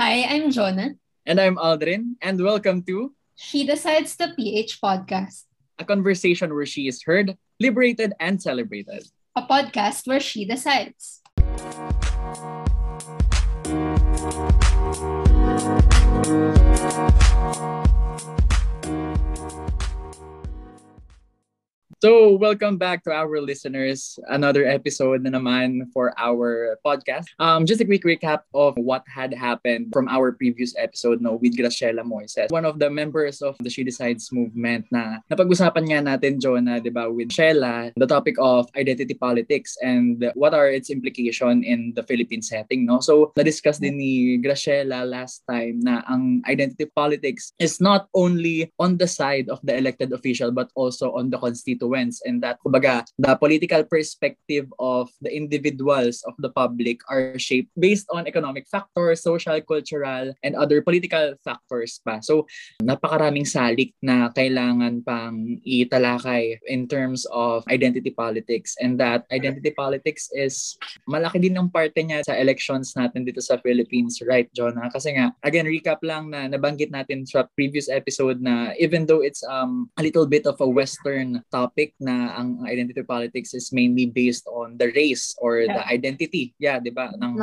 Hi, I'm Jonah. And I'm Aldrin, and welcome to She Decides the PH podcast, a conversation where she is heard, liberated, and celebrated. A podcast where she decides. So, welcome back to our listeners. Another episode na naman for our podcast. Um, just a quick recap of what had happened from our previous episode no, with Graciela Moises, one of the members of the She Decides movement na napag-usapan nga natin, Jonah, di ba, with Sheila, the topic of identity politics and what are its implication in the Philippine setting. No? So, na-discuss din ni Graciela last time na ang identity politics is not only on the side of the elected official but also on the constituent influence and that kumbaga the political perspective of the individuals of the public are shaped based on economic factors, social, cultural, and other political factors pa. So napakaraming salik na kailangan pang italakay in terms of identity politics and that identity politics is malaki din ng parte niya sa elections natin dito sa Philippines, right, Jonah? Kasi nga, again, recap lang na nabanggit natin sa previous episode na even though it's um, a little bit of a Western topic, topic na ang identity politics is mainly based on the race or yeah. the identity. Yeah, 'di ba? Ng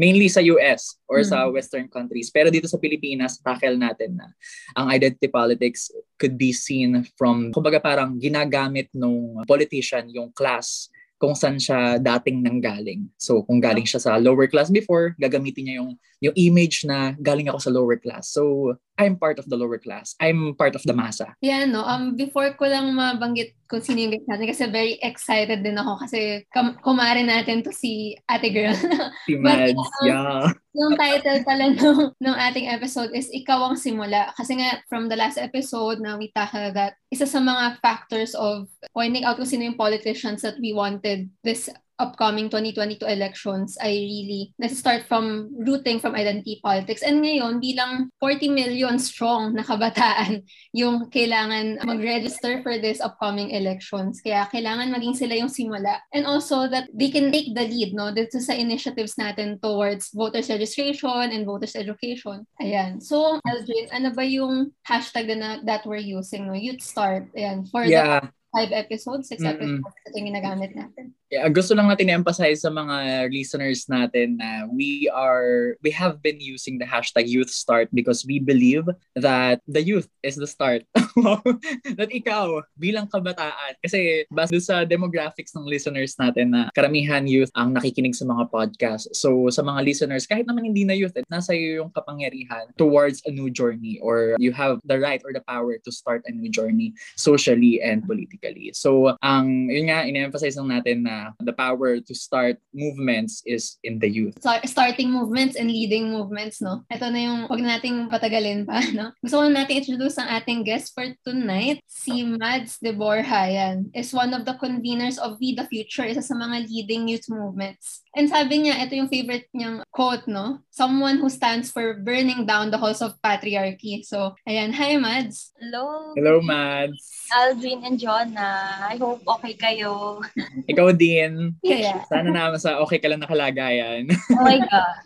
mainly sa US or mm. sa western countries. Pero dito sa Pilipinas, tackle natin na ang identity politics could be seen from kumbaga parang ginagamit nung politician yung class kung saan siya dating nanggaling. So kung galing siya sa lower class before, gagamitin niya yung yung image na galing ako sa lower class. So I'm part of the lower class. I'm part of the masa. Yeah, no. Um, before ko lang mabanggit kung sino yung natin kasi very excited din ako kasi kum- kumare natin to si ate girl. Si Mads, um, yeah. Yung title pala ng, ng ating episode is Ikaw ang Simula. Kasi nga, from the last episode na we tackled that, isa sa mga factors of pointing out kung sino yung politicians that we wanted this upcoming 2022 elections ay really nasa-start from rooting from identity politics. And ngayon, bilang 40 million strong na kabataan yung kailangan mag-register for this upcoming elections. Kaya kailangan maging sila yung simula. And also that they can take the lead no, dito sa initiatives natin towards voters registration and voters education. Ayan. So, Aldrin, ano ba yung hashtag na that we're using? No? Youth Start. Ayan. For yeah. the five episodes, six mm-hmm. episodes ito yung ginagamit natin. Yeah, gusto lang natin i-emphasize sa mga listeners natin na we are we have been using the hashtag youth start because we believe that the youth is the start. that ikaw bilang kabataan kasi base sa demographics ng listeners natin na karamihan youth ang nakikinig sa mga podcast. So sa mga listeners kahit naman hindi na youth, eh, nasa iyo yung kapangyarihan towards a new journey or you have the right or the power to start a new journey socially and politically. So ang yun nga in-emphasize lang natin na the power to start movements is in the youth. So, starting movements and leading movements, no? Ito na yung, wag nating patagalin pa, no? Gusto ko natin introduce ang ating guest for tonight, si Mads de Borja. Yan. Is one of the conveners of We the Future, isa sa mga leading youth movements. And sabi niya, ito yung favorite niyang quote, no? Someone who stands for burning down the halls of patriarchy. So, ayan. Hi, Mads. Hello. Hello, Mads. Alvin and Jonah. I hope okay kayo. Ikaw din. Yeah. Sana naman sa okay ka lang nakalagayan. oh my God.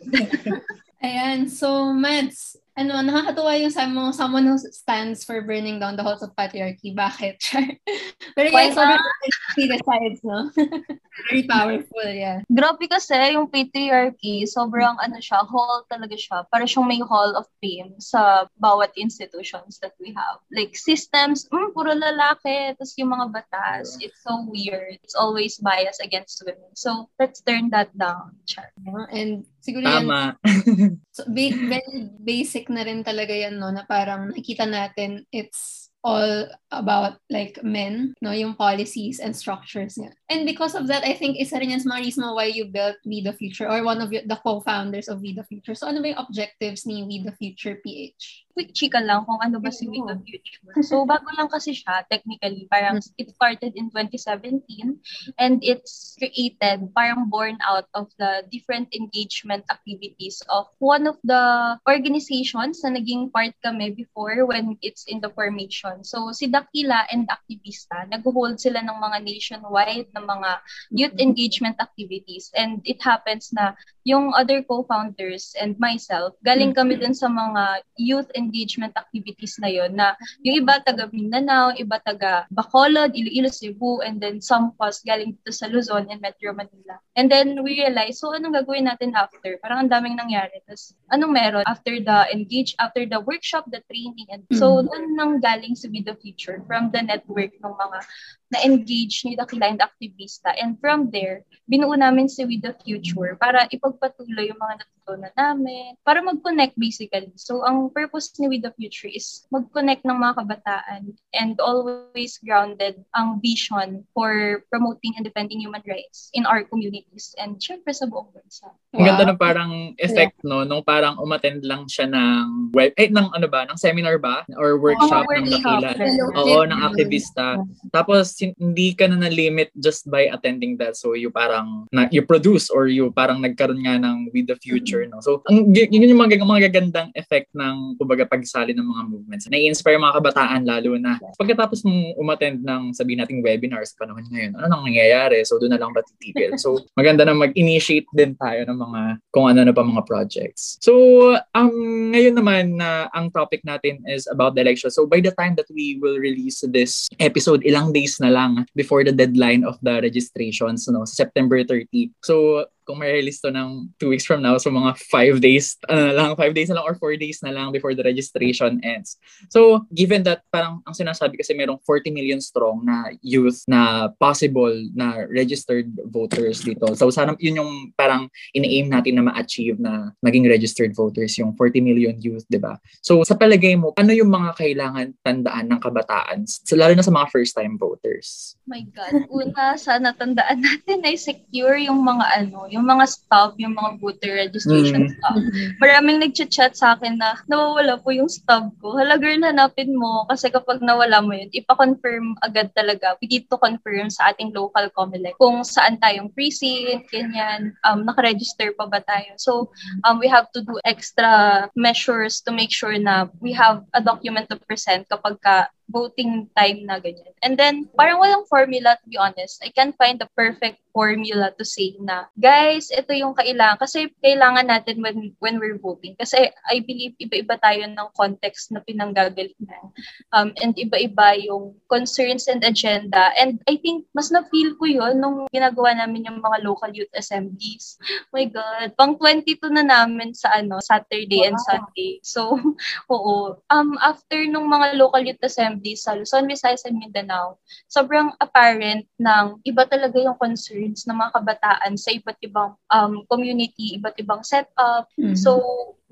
Ayan. So, Mads, ano, nakakatuwa yung sabi mo, someone who stands for burning down the halls of patriarchy. Bakit? Pero yeah, sobrang see the sides, no? Very powerful, yeah. Grabe kasi yung patriarchy, sobrang ano siya, hall talaga siya. Para siyang may hall of fame sa bawat institutions that we have. Like systems, mm, puro lalaki. Tapos yung mga batas, it's so weird. It's always biased against women. So, let's turn that down. Char. And siguro Tama. yan, so, very basic na rin talaga yan, no? Na parang nakikita natin, it's all about like men, no, yung policies and structures niya. And because of that, I think isa rin yan sa mga reason why you built We the Future or one of the co-founders of We the Future. So ano ba yung objectives ni We the Future PH? quick chika lang kung ano ba si We the Future. So, bago lang kasi siya, technically, parang mm. it started in 2017 and it's created, parang born out of the different engagement activities of one of the organizations na naging part kami before when it's in the formation election. So, si Dakila and Aktivista, nag-hold sila ng mga nationwide na mga youth engagement activities. And it happens na yung other co-founders and myself, galing kami dun sa mga youth engagement activities na yon na yung iba taga Mindanao, iba taga Bacolod, Iloilo, Cebu, and then some was galing dito sa Luzon and Metro Manila. And then we realized, so anong gagawin natin after? Parang ang daming nangyari. Tapos anong meron after the engage, after the workshop, the training. And so doon nang galing sa Be the Future from the network ng mga na-engage ni Dakila and Activista. And from there, binuo namin si With the Future para ipagpatuloy yung mga natutunan namin, para mag-connect basically. So, ang purpose ni With the Future is mag-connect ng mga kabataan and always grounded ang vision for promoting and defending human rights in our communities and syempre sa buong bansa. Ang ganda ng parang effect, no? Nung parang umattend lang siya ng web, eh, ng ano ba? Ng seminar ba? Or workshop Oh, ng. Dakila. Oo, ng aktivista. Tapos hindi ka na na-limit just by attending that. So you parang na, you produce or you parang nagkaroon nga ng with the future, no. So ang yun yung mga, mga gagandang effect ng kumbaga pagsali ng mga movements. Nai-inspire mga kabataan lalo na pagkatapos mong umattend ng sabihin nating webinars sa panahon ngayon, ano nang nangyayari? So doon na lang ba titigil? So maganda na mag-initiate din tayo ng mga kung ano na pa mga projects. So ang ngayon naman na ang topic natin is about the election. So by the time that we will release this episode, ilang days na lang before the deadline of the registrations, no, September 30. So kung may release to ng two weeks from now, so mga five days, ano na lang, five days na lang or four days na lang before the registration ends. So, given that parang ang sinasabi kasi merong 40 million strong na youth na possible na registered voters dito. So, sana yun yung parang ina-aim natin na ma-achieve na maging registered voters, yung 40 million youth, di ba? So, sa palagay mo, ano yung mga kailangan tandaan ng kabataan, so, lalo na sa mga first-time voters? my God. Una, sana tandaan natin ay secure yung mga ano, yung mga stub, yung mga voter registration Mm. stub. Maraming nagchat-chat sa akin na nawawala po yung stub ko. Hala girl, hanapin mo. Kasi kapag nawala mo yun, ipa-confirm agad talaga. We need to confirm sa ating local COMELEC kung saan tayong precinct, ganyan, um, nakaregister pa ba tayo. So, um, we have to do extra measures to make sure na we have a document to present kapag ka voting time na ganyan. And then, parang walang formula to be honest. I can't find the perfect formula to say na, guys, ito yung kailangan. Kasi kailangan natin when, when we're voting. Kasi I believe iba-iba tayo ng context na pinanggagalingan. Um, and iba-iba yung concerns and agenda. And I think, mas na-feel ko yun nung ginagawa namin yung mga local youth assemblies. my God, pang 22 na namin sa ano, Saturday and Sunday. So, oo. Um, after nung mga local youth assemblies sa Luzon, Visayas, and Mindanao, sobrang apparent ng iba talaga yung concerns ng mga kabataan sa iba't ibang um, community, iba't ibang setup. Mhm. So,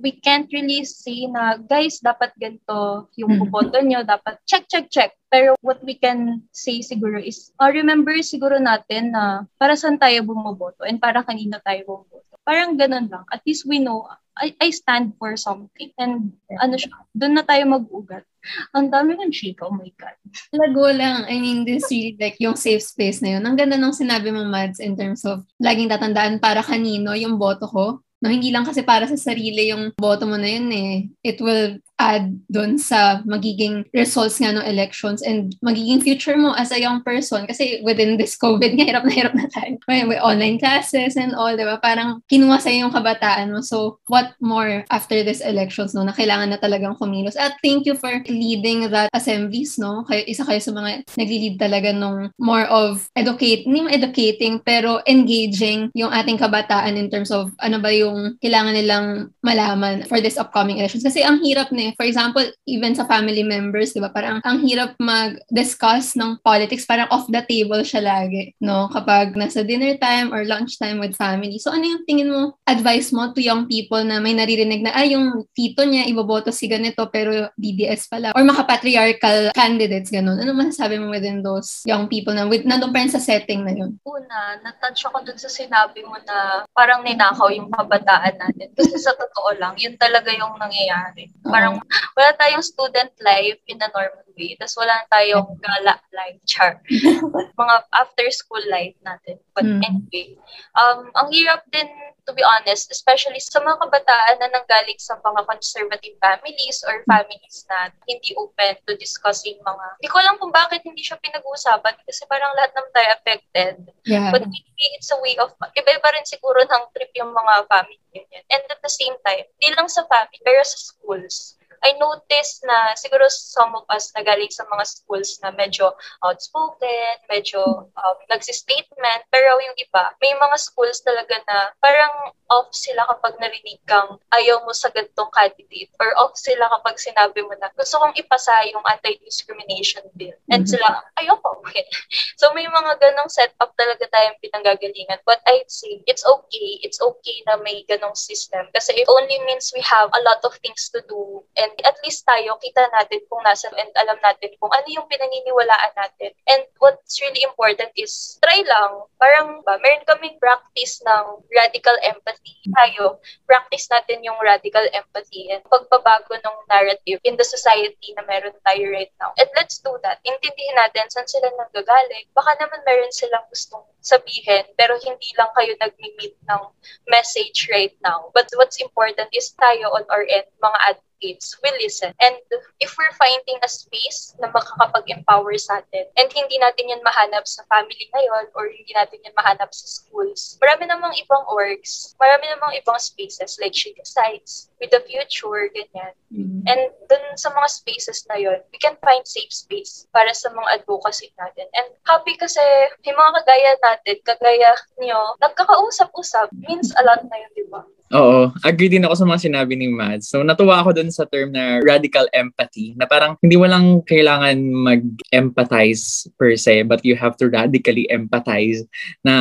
we can't really say na, guys, dapat ganito yung Mhm. buboto nyo, dapat check, check, check. Pero what we can say siguro is, uh, remember siguro natin na para saan tayo bumoboto and para kanino tayo bumoboto. Parang ganun lang. At least we know, I, I stand for something. And ano siya, doon na tayo mag-ugat. Ang dami ng chika, oh my God. Lago lang. I mean, this really like yung safe space na yun. Ang ganda nung sinabi mo, Mads, in terms of laging tatandaan para kanino yung boto ko. No, hindi lang kasi para sa sarili yung boto mo na yun eh. It will add doon sa magiging results nga ng elections and magiging future mo as a young person. Kasi within this COVID, nga hirap na hirap na tayo. May, may online classes and all, di ba? Parang kinuha sa'yo yung kabataan mo. So, what more after this elections, no? Na kailangan na talagang kumilos. At thank you for leading that assemblies, no? Kayo, isa kayo sa mga nagli-lead talaga nung more of educate, hindi educating, pero engaging yung ating kabataan in terms of ano ba yung kailangan nilang malaman for this upcoming elections. Kasi ang hirap na For example, even sa family members, di ba? Parang ang hirap mag-discuss ng politics. Parang off the table siya lagi, no? Kapag nasa dinner time or lunch time with family. So ano yung tingin mo, advice mo to young people na may naririnig na, ay, yung tito niya, iboboto si ganito, pero DDS pala. Or maka-patriarchal candidates, ganun. Ano masasabi mo within those young people na with, nandun pa rin sa setting na yun? Una, natouch ako dun sa sinabi mo na parang ninakaw yung kabataan natin. Kasi sa totoo lang, yun talaga yung nangyayari. Parang wala tayong student life in a normal way. Tapos wala tayong gala life, char. mga after school life natin. But Mm. anyway, um, ang hirap din to be honest, especially sa mga kabataan na nanggaling sa mga conservative families or families na hindi open to discussing mga... Hindi ko alam kung bakit hindi siya pinag-uusapan kasi parang lahat naman tayo affected. Yeah. But maybe it's a way of... Iba-iba rin siguro ng trip yung mga family ganyan. And at the same time, di lang sa family, pero sa schools. I noticed na siguro some of us na galing sa mga schools na medyo outspoken, medyo um, nagsistatement, pero yung iba, may mga schools talaga na parang off sila kapag narinig kang ayaw mo sa gantong candidate or off sila kapag sinabi mo na gusto kong ipasa yung anti-discrimination bill. And Mhm. sila, ayoko. so may mga ganong setup talaga tayong pinanggagalingan. But I'd say, it's okay. It's okay na may ganong system. Kasi it only means we have a lot of things to do and at least tayo, kita natin kung nasa and alam natin kung ano yung pinaniniwalaan natin. And what's really important is try lang. Parang ba, meron kaming practice ng radical empathy. Tayo, practice natin yung radical empathy and pagbabago ng narrative in the society na meron tayo right now. And let's do that. Intindihin natin saan sila nanggagaling. Baka naman meron silang gustong sabihin pero hindi lang kayo nag-meet ng message right now. But what's important is tayo on our end, mga advocates, we listen. And if we're finding a space na makakapag-empower sa atin and hindi natin yan mahanap sa family ngayon or hindi natin yan mahanap sa schools, marami namang ibang orgs, marami namang ibang spaces like She Decides, With the Future, ganyan. Mm. And dun sa mga spaces na yon, we can find safe space para sa mga advocacy natin. And happy kasi may mga kagaya natin, kagaya niyo, nagkakausap-usap means a lot na yun, di ba? Oo, agree din ako sa mga sinabi ni Mads. So natuwa ako dun sa term na radical empathy, na parang hindi mo lang kailangan mag-empathize per se, but you have to radically empathize na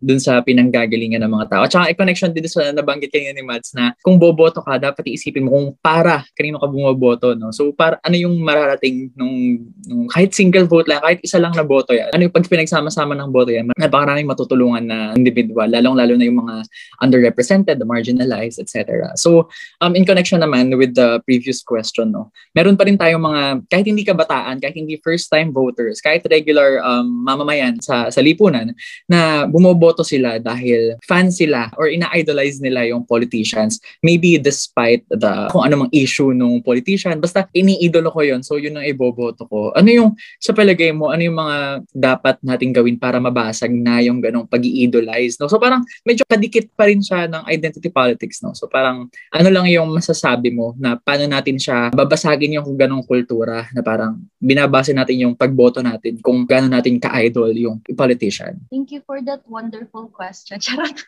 dun sa pinanggagalingan ng mga tao. At saka i-connection din sa nabanggit kanina ni Mads na kung boboto ka, dapat iisipin mo kung para kanino ka bumoboto. No? So para ano yung mararating nung, nung kahit single vote lang, kahit isa lang na boto yan. Ano yung pag pinagsama-sama ng boto yan, napakaraming matutulungan na individual, lalong-lalo na yung mga underrepresented, the etc. So, um, in connection naman with the previous question, no, meron pa rin tayong mga, kahit hindi kabataan, kahit hindi first-time voters, kahit regular um, mamamayan sa, sa lipunan, na bumoboto sila dahil fan sila or ina-idolize nila yung politicians, maybe despite the kung anumang issue nung politician, basta iniidolo ko yon so yun ang iboboto ko. Ano yung, sa palagay mo, ano yung mga dapat nating gawin para mabasag na yung ganong pag-i-idolize, no? So parang medyo kadikit pa rin siya ng identity politics, no? So parang ano lang yung masasabi mo na paano natin siya babasagin yung ganong kultura na parang binabase natin yung pagboto natin kung gaano natin ka-idol yung politician. Thank you for that wonderful question. Charot.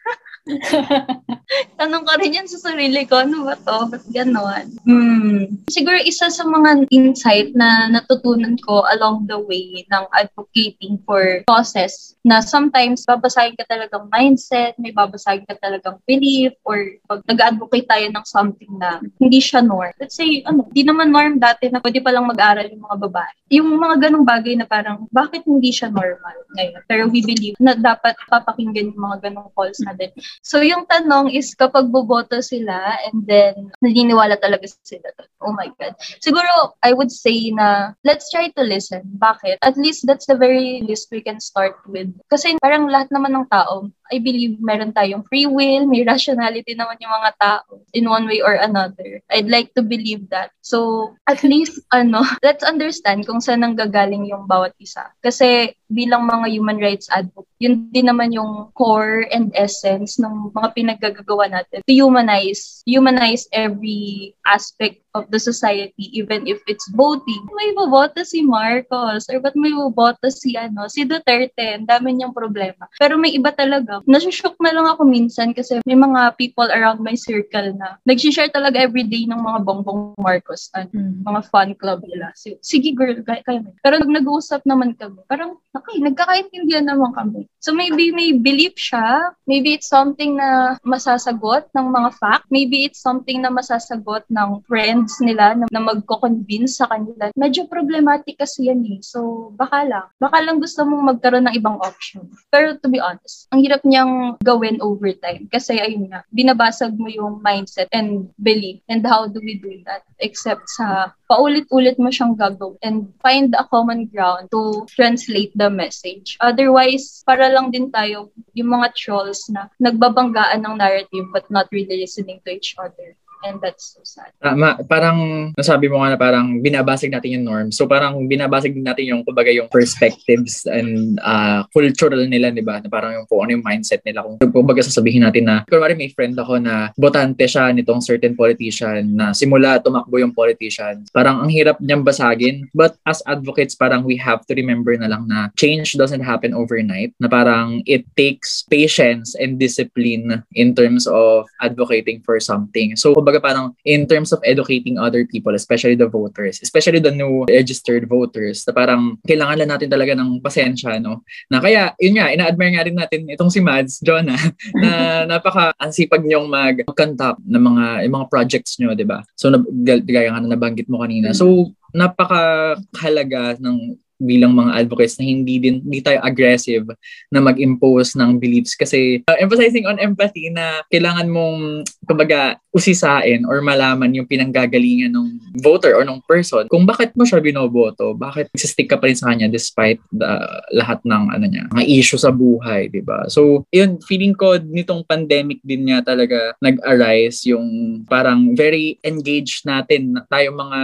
Tanong ko rin yan sa sarili ko, ano ba to? Ba't ganon? Hmm. Siguro isa sa mga insight na natutunan ko along the way ng advocating for causes na sometimes babasahin ka talagang mindset, may babasahin ka talagang belief, or pag nag-advocate tayo ng something na hindi siya norm. Let's say, ano, di naman norm dati na pwede palang mag-aral yung mga babae. Yung mga ganong bagay na parang, bakit hindi siya normal ngayon? Pero we believe na dapat papakinggan yung mga ganong calls natin. So, yung tanong is kapag boboto sila and then naniniwala talaga sila. Oh my God. Siguro, I would say na let's try to listen. Bakit? At least that's the very least we can start with. Kasi parang lahat naman ng tao, I believe meron tayong free will, may rationality naman yung mga tao in one way or another. I'd like to believe that. So, at least, ano, let's understand kung saan nanggagaling yung bawat isa. Kasi bilang mga human rights advocate, yun din naman yung core and essence ng mga pinaggagawa natin to humanize, humanize every aspect of the society, even if it's voting. May boboto si Marcos or ba't may boboto si, ano, si Duterte. Ang dami niyang problema. Pero may iba talaga. Nasushock na lang ako minsan kasi may mga people around my circle na nagsishare talaga everyday ng mga bongbong Marcos. Ano, Mm. mga fan club nila. So, sige girl, kaya, kaya. Pero nag nag-uusap naman kami, parang okay, nagkakaintindihan naman kami. So maybe may belief siya, maybe it's something na masasagot ng mga fact, maybe it's something na masasagot ng friends nila na, na magko-convince sa kanila. Medyo problematic kasi yan eh. So baka lang, baka lang gusto mong magkaroon ng ibang option. Pero to be honest, ang hirap niyang gawin over time kasi ayun nga, binabasag mo yung mindset and belief. And how do we do that? Except sa paulit-ulit mo siyang gagawin and find a common ground to translate the message. Otherwise, para lang din tayo yung mga trolls na nagbabanggaan ng narrative but not really listening to each other. And that's so sad. Tama. Parang nasabi mo nga na parang binabasig natin yung norms. So parang binabasig natin yung kumbaga yung perspectives and uh, cultural nila, di ba? Na parang yung kung ano yung mindset nila. Kung kumbaga sasabihin natin na, kunwari may friend ako na botante siya nitong certain politician na simula tumakbo yung politician. Parang ang hirap niyang basagin. But as advocates, parang we have to remember na lang na change doesn't happen overnight. Na parang it takes patience and discipline in terms of advocating for something. So kumbaga parang in terms of educating other people, especially the voters, especially the new registered voters, na parang kailangan lang natin talaga ng pasensya, no? Na kaya, yun nga, ina-admire nga rin natin itong si Mads, Jonah, na napaka ansipag niyong mag-conduct ng mga, yung mga projects niyo, di ba? So, gaya nga na nabanggit mo kanina. So, napaka-halaga ng bilang mga advocates na hindi din hindi tayo aggressive na mag-impose ng beliefs kasi uh, emphasizing on empathy na kailangan mong kumbaga usisain or malaman yung pinanggagalingan ng voter or ng person kung bakit mo siya binoboto, bakit nagsistick ka pa rin sa kanya despite the, lahat ng ano niya, mga issue sa buhay, 'di ba? So, yun feeling ko nitong pandemic din niya talaga nag-arise yung parang very engaged natin tayo mga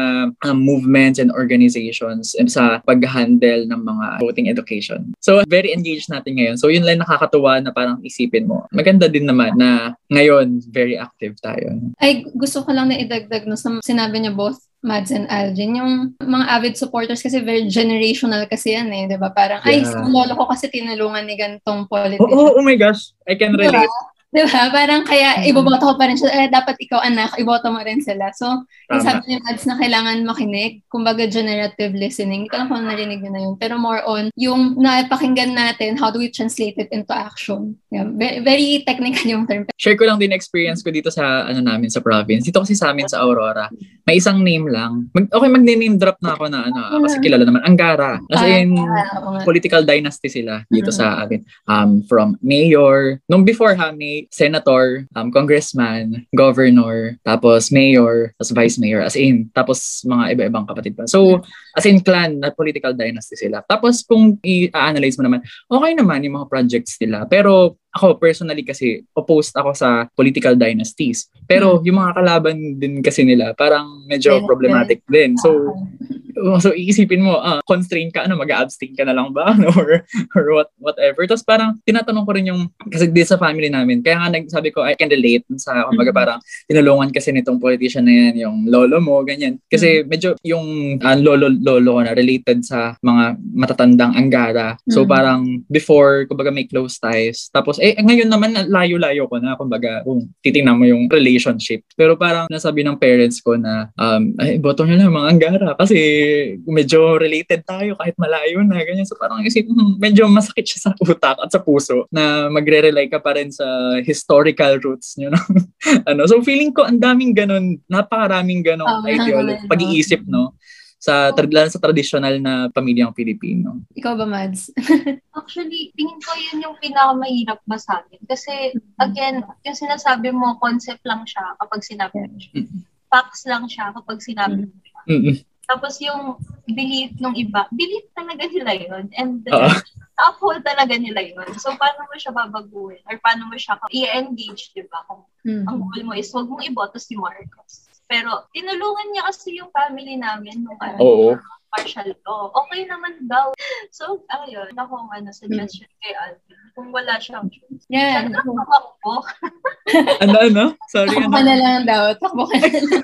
um, movements and organizations sa paghahanap handle ng mga voting education. So, very engaged natin ngayon. So, yun lang nakakatuwa na parang isipin mo. Maganda din naman na ngayon, very active tayo. Ay, gusto ko lang na idagdag no, sa sinabi niyo both Mads and Alvin, yung mga avid supporters kasi very generational kasi yan eh, di ba? Parang, yeah. ay, lolo ko kasi tinulungan ni gantong politician. Oh, oh, oh my gosh, I can relate. Diba? Di ba? Parang kaya mm-hmm. iboboto ko pa rin siya. Eh, dapat ikaw anak, iboto mo rin sila. So, yung sabi ni Mads na kailangan makinig, kumbaga generative listening. Ko lang kung narinig nyo na yun. Pero more on, yung napakinggan natin, how do we translate it into action? Yeah, very, very technical yung term. Share ko lang din experience ko dito sa ano namin sa province. Dito kasi sa amin sa Aurora, may isang name lang. Mag, okay, mag-name drop na ako na ano, kasi kilala naman. Angara. As in, political dynasty sila dito sa amin. Um, from mayor, nung before ha, may senator, um, congressman, governor, tapos mayor, tapos vice mayor, as in, tapos mga iba-ibang kapatid pa. So, as in clan, na political dynasty sila. Tapos kung i-analyze mo naman, okay naman yung mga projects nila. Pero ako personally kasi opposed ako sa political dynasties. Pero hmm. yung mga kalaban din kasi nila parang medyo problematic din. So so iisipin mo, ah, constraint ka, ano, mag-abstain ka na lang ba? or, or what, whatever. Tapos parang, tinatanong ko rin yung, kasi di sa family namin, kaya nga nagsabi ko, I can relate sa, kumbaga mm-hmm. parang, tinulungan kasi nitong politician na yan, yung lolo mo, ganyan. Kasi mm-hmm. medyo yung uh, lolo-lolo na related sa mga matatandang anggara. So mm-hmm. parang, before, kumbaga may close ties. Tapos, eh, ngayon naman, layo-layo ko na, kumbaga, kung titingnan mo yung relationship. Pero parang, nasabi ng parents ko na, um, ay, boto nyo lang mga anggara. Kasi, medyo related tayo kahit malayo na, ganyan. So parang isip, hmm, medyo masakit siya sa utak at sa puso na magre-rely ka pa rin sa historical roots nyo. No? ano, so feeling ko ang daming ganun, napakaraming ganun oh, ideology, pag-iisip, no? Sa lalo sa traditional na pamilyang Pilipino. Ikaw ba, Mads? Actually, tingin ko yun yung pinakamahirap basahin. Kasi, again, yung sinasabi mo, concept lang siya kapag sinabi mo siya. Facts lang siya kapag sinabi mo siya. Tapos yung belief ng iba, belief talaga nila yun. And uh, uphold talaga nila yun. So, paano mo siya babaguhin? Or paano mo siya i-engage, di ba? Kung mm-hmm. ang goal mo is, huwag mong iboto si Marcos. Pero, tinulungan niya kasi yung family namin nung ano, Oo. partial law. Okay naman daw. So, ayun, ako ano, suggestion kay Alvin. Kung wala siyang choice. Yeah. Sana tumakbo. ano, ano? Sorry, Takbo ano? na lang daw. Takbo ka na lang.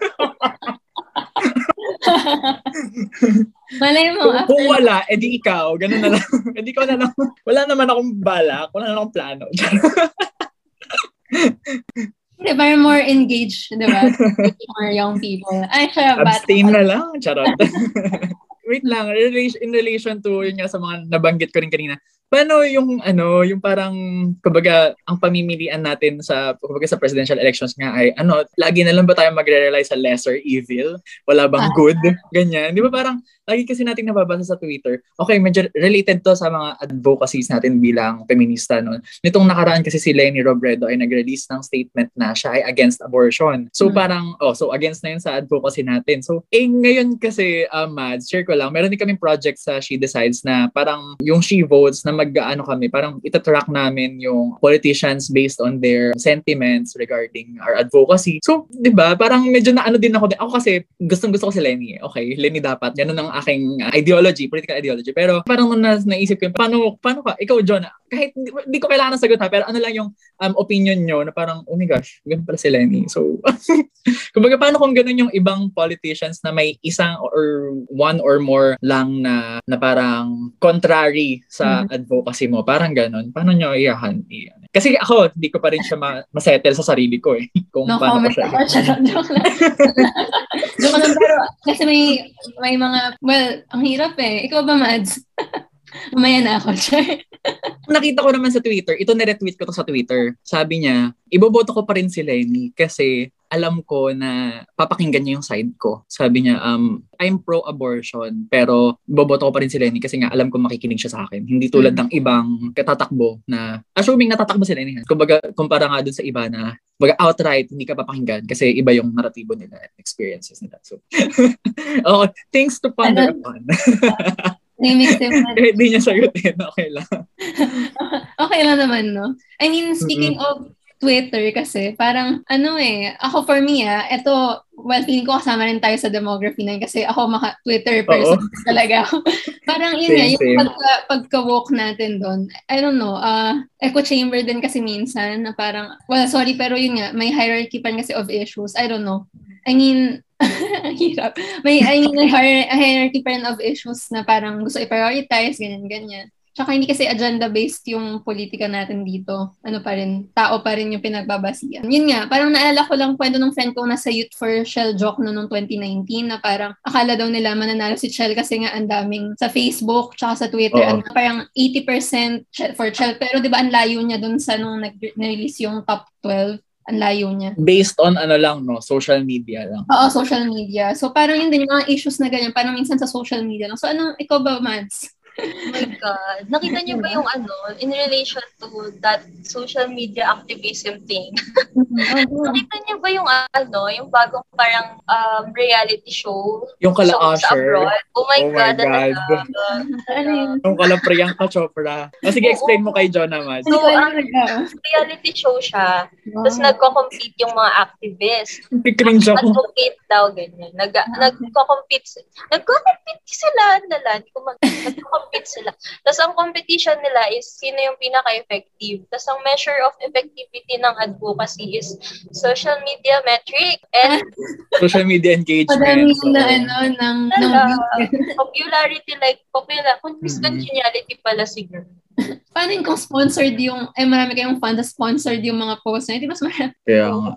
Malay mo. Kung, kung wala, edi ikaw. Ganun na lang. edi ikaw na lang. Wala naman akong balak. Wala naman akong plano. Di ba, more engaged, di ba? more young people. Ay, siya, Abstain na lang. Charot. wait lang, in relation to yun nga sa mga nabanggit ko rin kanina, paano yung ano, yung parang kumbaga ang pamimilian natin sa kumbaga sa presidential elections nga ay ano, lagi na lang ba tayo magre-rely sa lesser evil? Wala bang good? Ganyan. Di ba parang lagi kasi nating nababasa sa Twitter. Okay, medyo related to sa mga advocacies natin bilang feminista no. Nitong nakaraan kasi si Lenny Robredo ay nag-release ng statement na siya ay against abortion. So hmm. parang oh, so against na yun sa advocacy natin. So eh ngayon kasi uh, Mads, share ko lang, meron din kaming project sa She Decides na parang yung She Votes na mag-ano kami, parang itatrack namin yung politicians based on their sentiments regarding our advocacy. So, 'di ba? Parang medyo na ano din ako. Ako kasi gustong gusto ko si Lenny. Okay, Lenny dapat. Ganun ang aking ideology, political ideology. Pero parang nung na, naisip ko, paano paano ka? Ikaw, John, kahit hindi ko kailangan ng sagot ha, pero ano lang yung um, opinion nyo na parang, oh my gosh, ganun pala si Lenny. So, kumbaga, paano kung ganun yung ibang politicians na may isang or one or more lang na, na parang contrary sa mm-hmm advocacy mo, parang ganun. Paano nyo iyahan? iyan? Kasi ako, hindi ko pa rin siya ma- masettle sa sarili ko eh. Kung no paano comment ko siya. Joke lang. Joke lang. Pero kasi may, may mga, well, ang hirap eh. Ikaw ba, Mads? Mamaya na ako, sure. Nakita ko naman sa Twitter, ito na-retweet ko to sa Twitter. Sabi niya, iboboto ko pa rin si Lenny kasi alam ko na papakinggan niya yung side ko. Sabi niya, um, I'm pro-abortion, pero boboto ko pa rin si Lenny kasi nga alam ko makikinig siya sa akin. Hindi tulad mm. ng ibang katatakbo na, assuming natatakbo si Lenny. Kumbaga, kumpara nga dun sa iba na, kumbaga outright, hindi ka papakinggan kasi iba yung naratibo nila and experiences nila. So, oh, things to ponder upon. Remix him. Hindi niya sagutin. Okay lang. okay lang naman, no? I mean, speaking mm-hmm. of Twitter kasi, parang ano eh, ako for me ah, ito, well, feeling ko kasama rin tayo sa demography na yun kasi ako maka Twitter person Oo. talaga parang yun nga, yung pagka, pagka-walk natin doon, I don't know, uh, echo chamber din kasi minsan na parang, well, sorry, pero yun nga, may hierarchy pa kasi of issues. I don't know. I mean, hirap. May, I mean, may hierarchy pa rin of issues na parang gusto i-prioritize, ganyan, ganyan. Tsaka hindi kasi agenda-based yung politika natin dito. Ano pa rin, tao pa rin yung pinagbabasihan. Yun nga, parang naalala ko lang kwento ng friend ko na sa Youth for Shell joke no, noong 2019 na parang akala daw nila mananalo si Shell kasi nga ang daming sa Facebook tsaka sa Twitter, uh-huh. ano, parang 80% for Shell. Pero di ba ang layo niya dun sa nung nag-release yung top 12? Ang layo niya. Based on ano lang, no? Social media lang. Oo, social media. So, parang yun din yung mga issues na ganyan. Parang minsan sa social media lang. So, ano, ikaw ba, Mads? Oh my God. Nakita niyo ba yung ano, in relation to that social media activism thing? Mm-hmm. Nakita niyo ba yung ano, yung bagong parang um, reality show? Yung kala Usher? Oh my oh God. My God. Ano yun? Yung kala Priyanka Chopra. Oh, sige, explain mo kay John naman. So, ang reality show siya. Wow. Tapos nagko-compete yung mga activists. Cringe ako. Nag-compete daw, ganyan. Nag, nagko-compete. Nagko-compete sila. Nala, nagko-compete compete sila. Tapos ang competition nila is sino yung pinaka-effective. Tapos ang measure of effectivity ng advocacy is social media metric and social media engagement. Padami so, na ano, ng, ng popularity like popular, congeniality pala siguro. Paano yung kung sponsored yung, eh marami kayong fan na sponsored yung mga posts na, di ba mas marami? Kaya uh,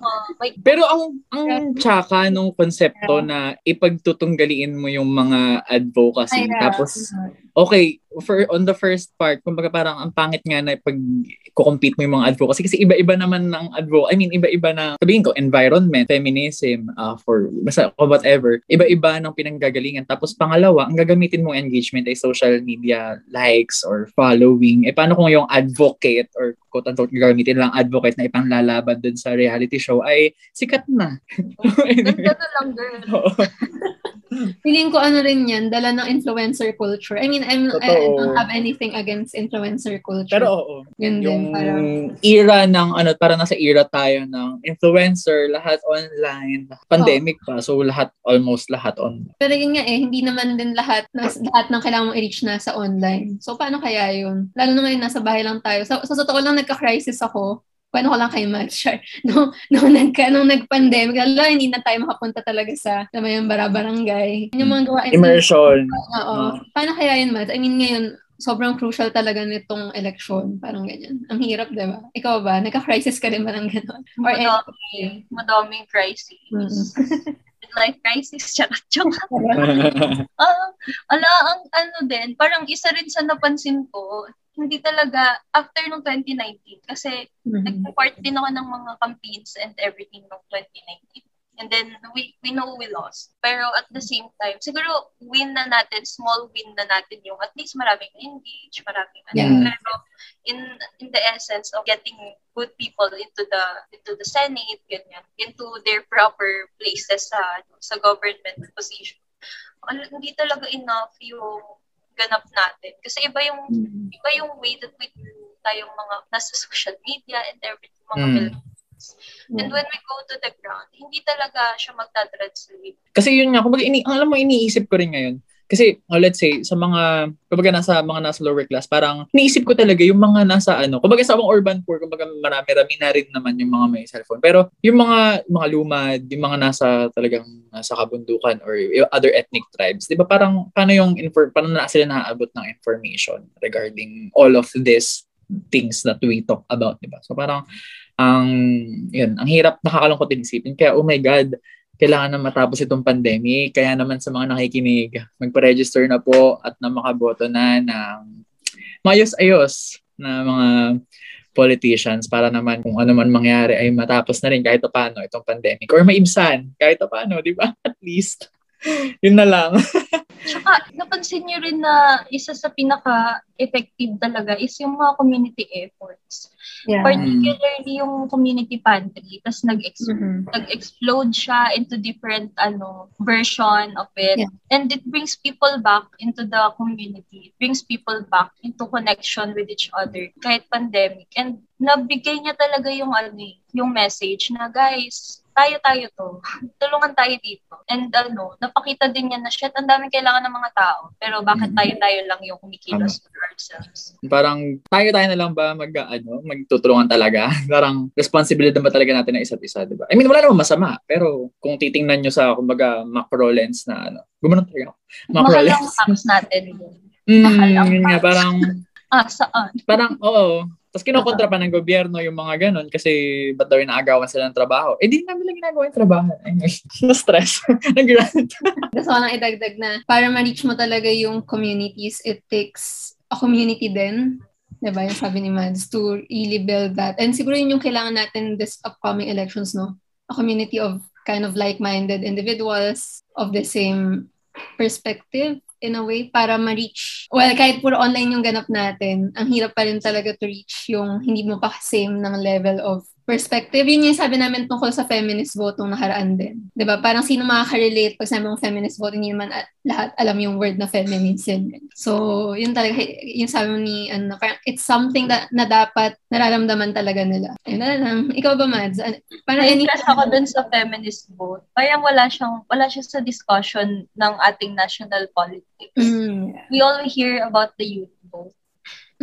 Pero ang, ang tsaka nung konsepto yeah. na ipagtutunggaliin mo yung mga advocacy, Ay, yeah. tapos, okay, for on the first part, kumbaga parang ang pangit nga na pag compete mo yung mga advocacy kasi iba-iba naman ng advo I mean iba-iba na sabihin ko environment, feminism, uh, for basta whatever, iba-iba ng pinanggagalingan. Tapos pangalawa, ang gagamitin mong engagement ay social media likes or following. Eh paano kung yung advocate or quote unquote gagamitin lang advocate na ipanglalaban dun sa reality show ay sikat na. Ganda na lang girl. Feeling ko ano rin yan, dala ng influencer culture. I mean, I'm, I, I don't have anything against influencer culture. Pero oo. Yun yung din, parang... era ng, ano, para nasa era tayo ng influencer, lahat online, pandemic oh. pa, so lahat, almost lahat on. Pero yun nga eh, hindi naman din lahat, nas, lahat ng kailangan mong i-reach na sa online. So, paano kaya yun? Lalo na ngayon, nasa bahay lang tayo. Sa, sa totoo lang, nagka-crisis ako paano ko lang kay Matt, sure. No, no, nagka, nung nag-pandemic, lalo hindi na tayo makapunta talaga sa, alam mo yung barabarangay. Yung mga gawain. Immersion. Oo. Uh. Paano kaya yun, Matt? I mean, ngayon, sobrang crucial talaga nitong election. Parang ganyan. Ang hirap, di ba? Ikaw ba? Nagka-crisis ka rin ba ng gano'n? Or madaming, madaming crisis. Mm-hmm. midlife crisis. Charot, joke. uh, ala, ang ano din, parang isa rin sa napansin ko, hindi talaga, after nung 2019, kasi mm-hmm. nag-part din ako ng mga campaigns and everything nung 2019. And then, we we know we lost. Pero at the same time, siguro win na natin, small win na natin yung at least maraming engage, maraming yeah. ano. Pero in in the essence of getting good people into the into the Senate, ganyan, into their proper places sa sa government position. Ano, hindi talaga enough yung ganap natin. Kasi iba yung mm. iba yung way that we tayong mga nasa social media and everything, mga mm. And when we go to the ground, hindi talaga siya magta-translate. Kasi yun nga, kumbaga, ini, alam mo, iniisip ko rin ngayon. Kasi, oh, let's say, sa mga, kumbaga nasa mga nasa lower class, parang iniisip ko talaga yung mga nasa ano, kumbaga sa mga urban poor, kumbaga marami-rami na rin naman yung mga may cellphone. Pero yung mga, mga lumad, yung mga nasa talagang nasa kabundukan or other ethnic tribes, di ba parang, paano yung, infor, paano na sila naaabot ng information regarding all of this things that we talk about, di ba? So parang, ang yun, ang hirap nakakalungkot din isipin. Kaya, oh my God, kailangan na matapos itong pandemic. Kaya naman sa mga nakikinig, magpa-register na po at na makaboto na ng mayos-ayos na mga politicians para naman kung ano man mangyari ay matapos na rin kahit paano itong pandemic or maibsan kahit paano, di ba? At least. Yun na lang. Tsaka, napansin nyo rin na isa sa pinaka-effective talaga is yung mga community efforts. Yeah. Particularly yung community pantry. Tapos nag-ex- mm-hmm. nag-explode siya into different ano version of it. Yeah. And it brings people back into the community. It brings people back into connection with each other kahit pandemic. And nabigay niya talaga yung ano, eh, yung message na guys, tayo-tayo to. Tulungan tayo dito. And ano, napakita din niya na shit, ang daming kailangan ng mga tao. Pero bakit mm-hmm. tayo-tayo lang yung kumikilos for ourselves? Parang tayo-tayo na lang ba mag, ano, magtutulungan talaga? Parang responsibility ba talaga natin ng isa't isa, di ba? I mean, wala namang masama. Pero kung titingnan nyo sa, kumbaga, macro lens na ano, gumanon talaga ako. Macro Mahal lens. ang natin. Mm, Mahal ang yun nga, parang, ah, saan? Parang, oo. Tapos kinokontra pa ng gobyerno yung mga ganun kasi ba't daw inaagawan sila ng trabaho? Eh, di namin lang ginagawa yung trabaho. Na-stress. Nag-grant. Gusto ko lang idagdag na para ma-reach mo talaga yung communities, it takes a community din. Diba? Yung sabi ni Mads, to really build that. And siguro yun yung kailangan natin this upcoming elections, no? A community of kind of like-minded individuals of the same perspective in a way para ma-reach. Well, kahit puro online yung ganap natin, ang hirap pa rin talaga to reach yung hindi mo pa same ng level of perspective. Yun yung sabi namin tungkol sa feminist vote nung nakaraan din. ba diba? Parang sino makaka-relate pag sabi mong feminist vote, hindi naman at, lahat alam yung word na feminism. So, yun talaga, yung sabi mo ni, ano, parang it's something that, na dapat nararamdaman talaga nila. Ayun na lang. Ikaw ba, Mads? Parang any... ako dun sa feminist vote. Parang wala siyang, wala siya sa discussion ng ating national politics. Mm. We all hear about the youth vote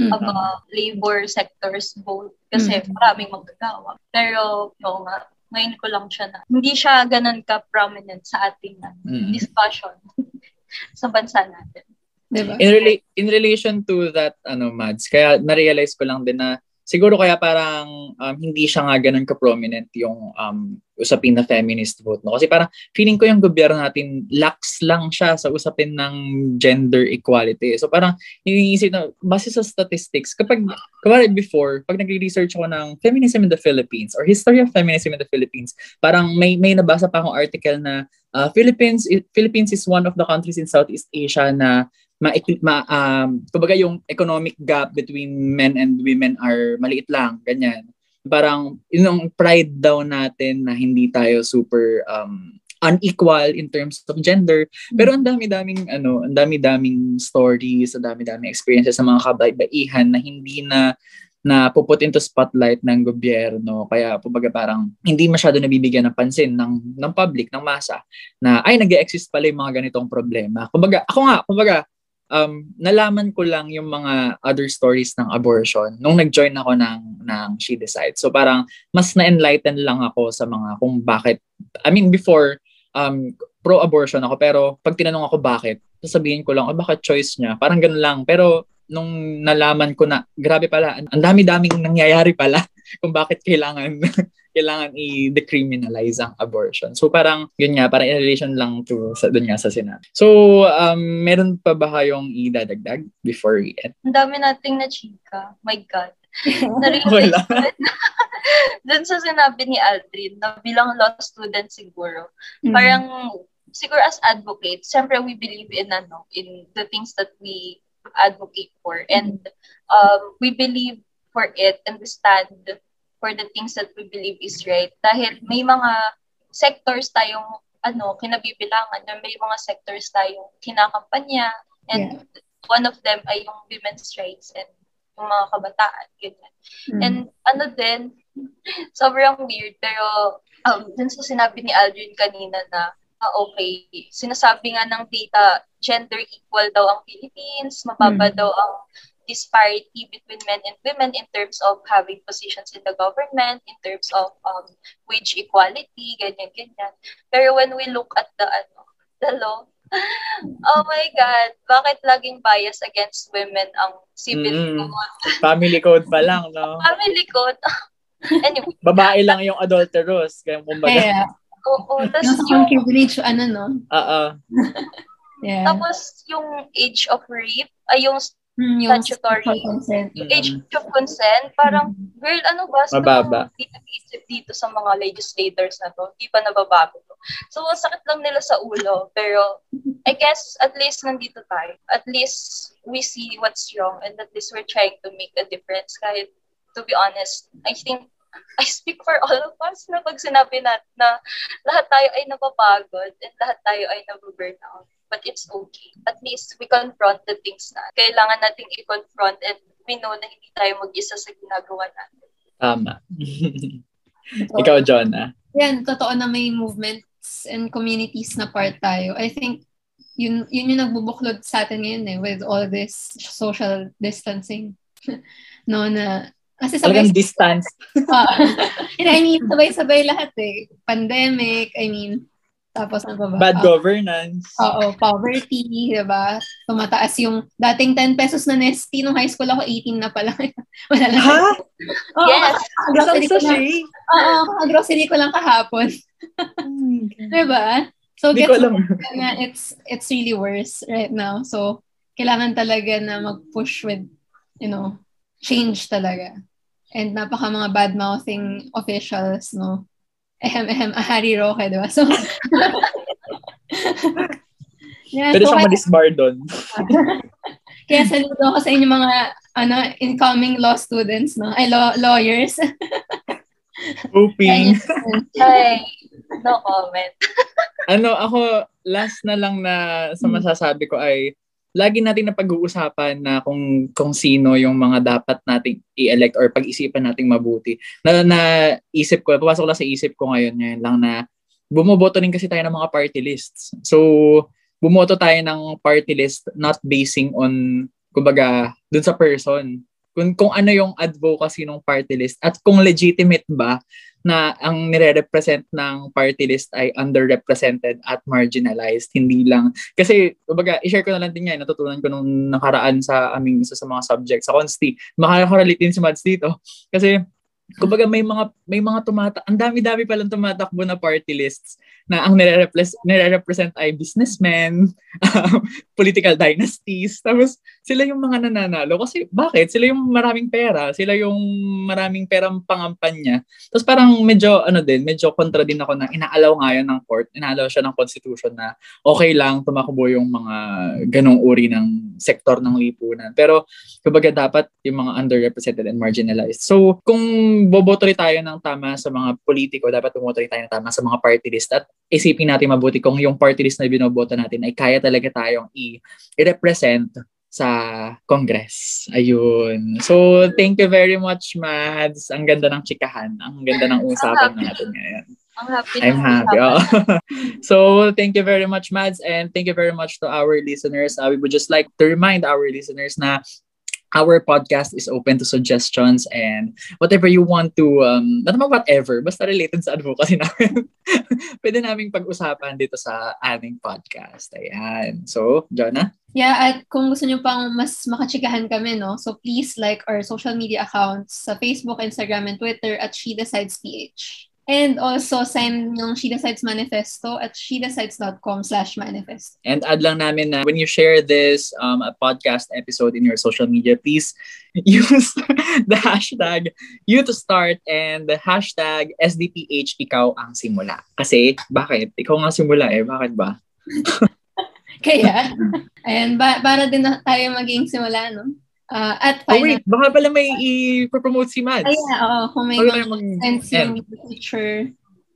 mm-hmm. about labor sectors both kasi mm-hmm. maraming magagawa. Pero, no nga, ngayon ko lang siya na, hindi siya ganun ka-prominent sa ating mm-hmm. discussion sa bansa natin. Diba? In, rela- in relation to that, ano, Mads, kaya na-realize ko lang din na siguro kaya parang um, hindi siya nga ganun ka-prominent yung um, usapin na feminist vote. No? Kasi parang feeling ko yung gobyerno natin lax lang siya sa usapin ng gender equality. So parang iniisip na, base sa statistics, kapag, kapag before, pag nagre-research ako ng feminism in the Philippines or history of feminism in the Philippines, parang may, may nabasa pa akong article na uh, Philippines, Philippines is one of the countries in Southeast Asia na ma, ma um, kumbaga yung economic gap between men and women are maliit lang, ganyan. Parang yung pride daw natin na hindi tayo super um, unequal in terms of gender. Pero ang dami-daming ano, ang dami-daming stories, ang dami-daming experiences sa mga kabaybaihan na hindi na na puput into spotlight ng gobyerno. Kaya kumbaga parang hindi masyado nabibigyan ng pansin ng ng public, ng masa na ay nag-exist pala yung mga ganitong problema. Kumbaga ako nga, kumbaga um, nalaman ko lang yung mga other stories ng abortion nung nag-join ako ng, ng She Decides. So parang mas na-enlighten lang ako sa mga kung bakit, I mean before, um, pro-abortion ako pero pag tinanong ako bakit, sasabihin ko lang, oh, bakit choice niya? Parang ganun lang. Pero nung nalaman ko na, grabe pala, ang dami-daming nangyayari pala kung bakit kailangan kailangan i-decriminalize ang abortion. So parang, yun nga, parang in relation lang to sa, dun nga sa Senate. So, um, meron pa ba kayong idadagdag before we end? Ang dami nating na chika. My God. Wala. Dun sa sinabi ni Aldrin, na bilang law student siguro, Mm. parang siguro as advocates, siyempre we believe in ano, in the things that we advocate for and um, we believe for it and we stand for the things that we believe is right dahil may mga sectors tayong ano kinabibilangan na may mga sectors tayong kinakampanya and one of them ay yung women's rights and yung mga kabataan ganyan Mm. And ano din, sobrang weird, pero um, dun sa sinabi ni Aldrin kanina na, ah, okay, sinasabi nga ng data, gender equal daw ang Philippines, mababa Mm. daw ang disparity between men and women in terms of having positions in the government, in terms of um, wage equality, ganyan, ganyan. Pero when we look at the, ano, the law, oh my God, bakit laging bias against women ang civil Mm. code? Family code pa lang, no? Family code. anyway, Babae lang yung adulterous. Kaya kumbaga, Kaya, oo. Tapos yung yung, privilege, ano, no? oo. Yeah. tapos yung age of rape, ay yung Mm, yung statutory. consent. Mm. age of consent, parang, girl, ano ba? Sino Mababa. ang pinag-iisip dito sa mga legislators na to? Di pa nababago to. So, ang sakit lang nila sa ulo. Pero, I guess, at least nandito tayo. At least, we see what's wrong and at least we're trying to make a difference. Kahit, to be honest, I think, I speak for all of us na pag sinabi na, na lahat tayo ay napapagod and lahat tayo ay nababurnout. But it's okay. At least we confront the things na kailangan nating i-confront and we know na hindi tayo mag-isa sa ginagawa natin. Tama. Ikaw, John, ah. Yan, totoo na may movements and communities na part tayo. I think yun, yun yung nagbubuklod sa atin ngayon eh, with all this social distancing. no, na, kasi sabay, Talagang distance. Ah. And I mean, sabay-sabay lahat eh. Pandemic, I mean, tapos ano ba? Bad Ah, governance. Oo, poverty, diba? Tumataas yung dating 10 pesos na Nesty nung high school ako, 18 na pala. Wala lang. Ha? Oo, Yes. grocery ko lang. sachet? Oo, grocery ko lang kahapon. Diba? So, Hindi gets ko alam. na it's, it's really worse right now. So, kailangan talaga na mag-push with, you know, change talaga. And napaka mga bad-mouthing officials, no? Ehem, ehem, Harry Roque, diba? So, yeah, Pwede so, siyang kaya, ma-disbar doon. kaya saludo ako sa inyo mga ano, incoming law students, no? Ay, law, lawyers. Hoping. Ay, no comment. ano, ako, last na lang na sa Hmm. masasabi ko ay, lagi natin na pag-uusapan na kung kung sino yung mga dapat nating i-elect or pag-isipan nating mabuti. Na, na isip ko, papasok lang sa isip ko ngayon, ngayon lang na bumoboto din kasi tayo ng mga party lists. So, bumoto tayo ng party list not basing on, kumbaga, dun sa person. Kung, kung ano yung advocacy ng party list at kung legitimate ba na ang nire-represent ng party list ay underrepresented at marginalized. Hindi lang. Kasi, kumbaga, i-share ko na lang din yan. Natutunan ko nung nakaraan sa aming isa sa mga subjects sa Consti. Makakarelate din si Mads dito. Kasi, kumbaga, may mga, may mga tumata, ang dami-dami palang tumatakbo na party lists na ang nire-represent, ay businessmen, political dynasties. Tapos, sila yung mga nananalo. Kasi, bakit? Sila yung maraming pera. Sila yung maraming perang pangampanya. Tapos parang medyo, ano din, medyo kontra din ako na inaalaw nga yan ng court, inaalaw siya ng constitution na okay lang tumakbo yung mga ganong uri ng sektor ng lipunan. Pero, kumbaga dapat yung mga underrepresented and marginalized. So, kung boboto rin tayo ng tama sa mga politiko, dapat bumoto rin tayo ng tama sa mga party list at isipin natin mabuti kung yung party list na binoboto natin ay kaya talaga tayong i- i-represent sa Congress. Ayun. So, thank you very much, Mads. Ang ganda ng chikahan. Ang ganda ng usapan natin ngayon. Ang happy I'm happy. Oh. so, thank you very much, Mads. And thank you very much to our listeners. Uh, we would just like to remind our listeners na our podcast is open to suggestions and whatever you want to, um, not naman whatever, basta related sa advocacy namin. Pwede naming pag-usapan dito sa aming podcast. Ayan. So, Jonah? Yeah, at kung gusto nyo pang mas makachikahan kami, no? So please like our social media accounts sa Facebook, Instagram, and Twitter at She Decides PH. And also, sign yung She Decides Manifesto at shedecides.com slash manifest. And add lang namin na when you share this um, a podcast episode in your social media, please use the hashtag you to start and the hashtag SDPH ikaw ang simula. Kasi, bakit? Ikaw nga simula eh. Bakit ba? Kaya, ayan, ba- para din tayo maging simula, no? Uh, at Oh final, wait, baka pala may i-promote si Mads. Ay, oo, kung may Baka mga mag- sense yeah, yung teacher.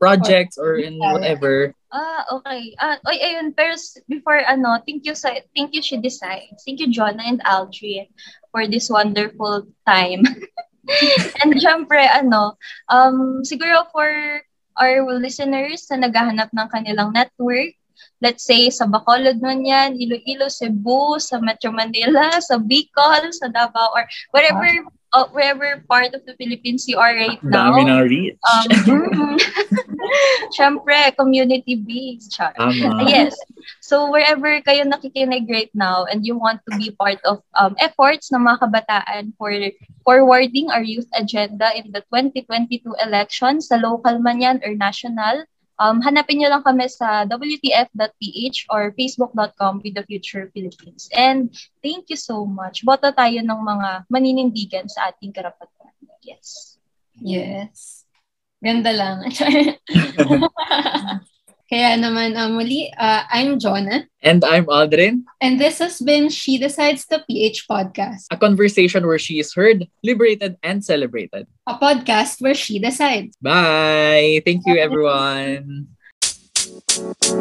projects or in whatever. Ah, okay. Ah, oy, ayun, pero before ano, thank you sa thank you she decides. Thank you Jonah and Aldrin for this wonderful time. and syempre ano, um siguro for our listeners na naghahanap ng kanilang network, let's say sa Bacolod man yan, Iloilo, Cebu, sa Metro Manila, sa Bicol, sa Davao, or wherever uh, wherever part of the Philippines you are right now. dami ng reach. Um. Syempre, community-based. Char. Tama. Yes. So, wherever kayo nakikinig right now and you want to be part of um, efforts ng mga kabataan for forwarding our youth agenda in the 2022 elections, sa local man yan or national, um, hanapin nyo lang kami sa wtf.ph or facebook.com with the future Philippines. And thank you so much. Boto tayo ng mga maninindigan sa ating karapatan. Yes. Yes. Ganda lang. Kaya naman um, muli, uh, I'm Jonah. And I'm Aldrin. And this has been She Decides the PH podcast. A conversation where she is heard, liberated, and celebrated. A podcast where she decides. Bye. Thank you, everyone. Bye.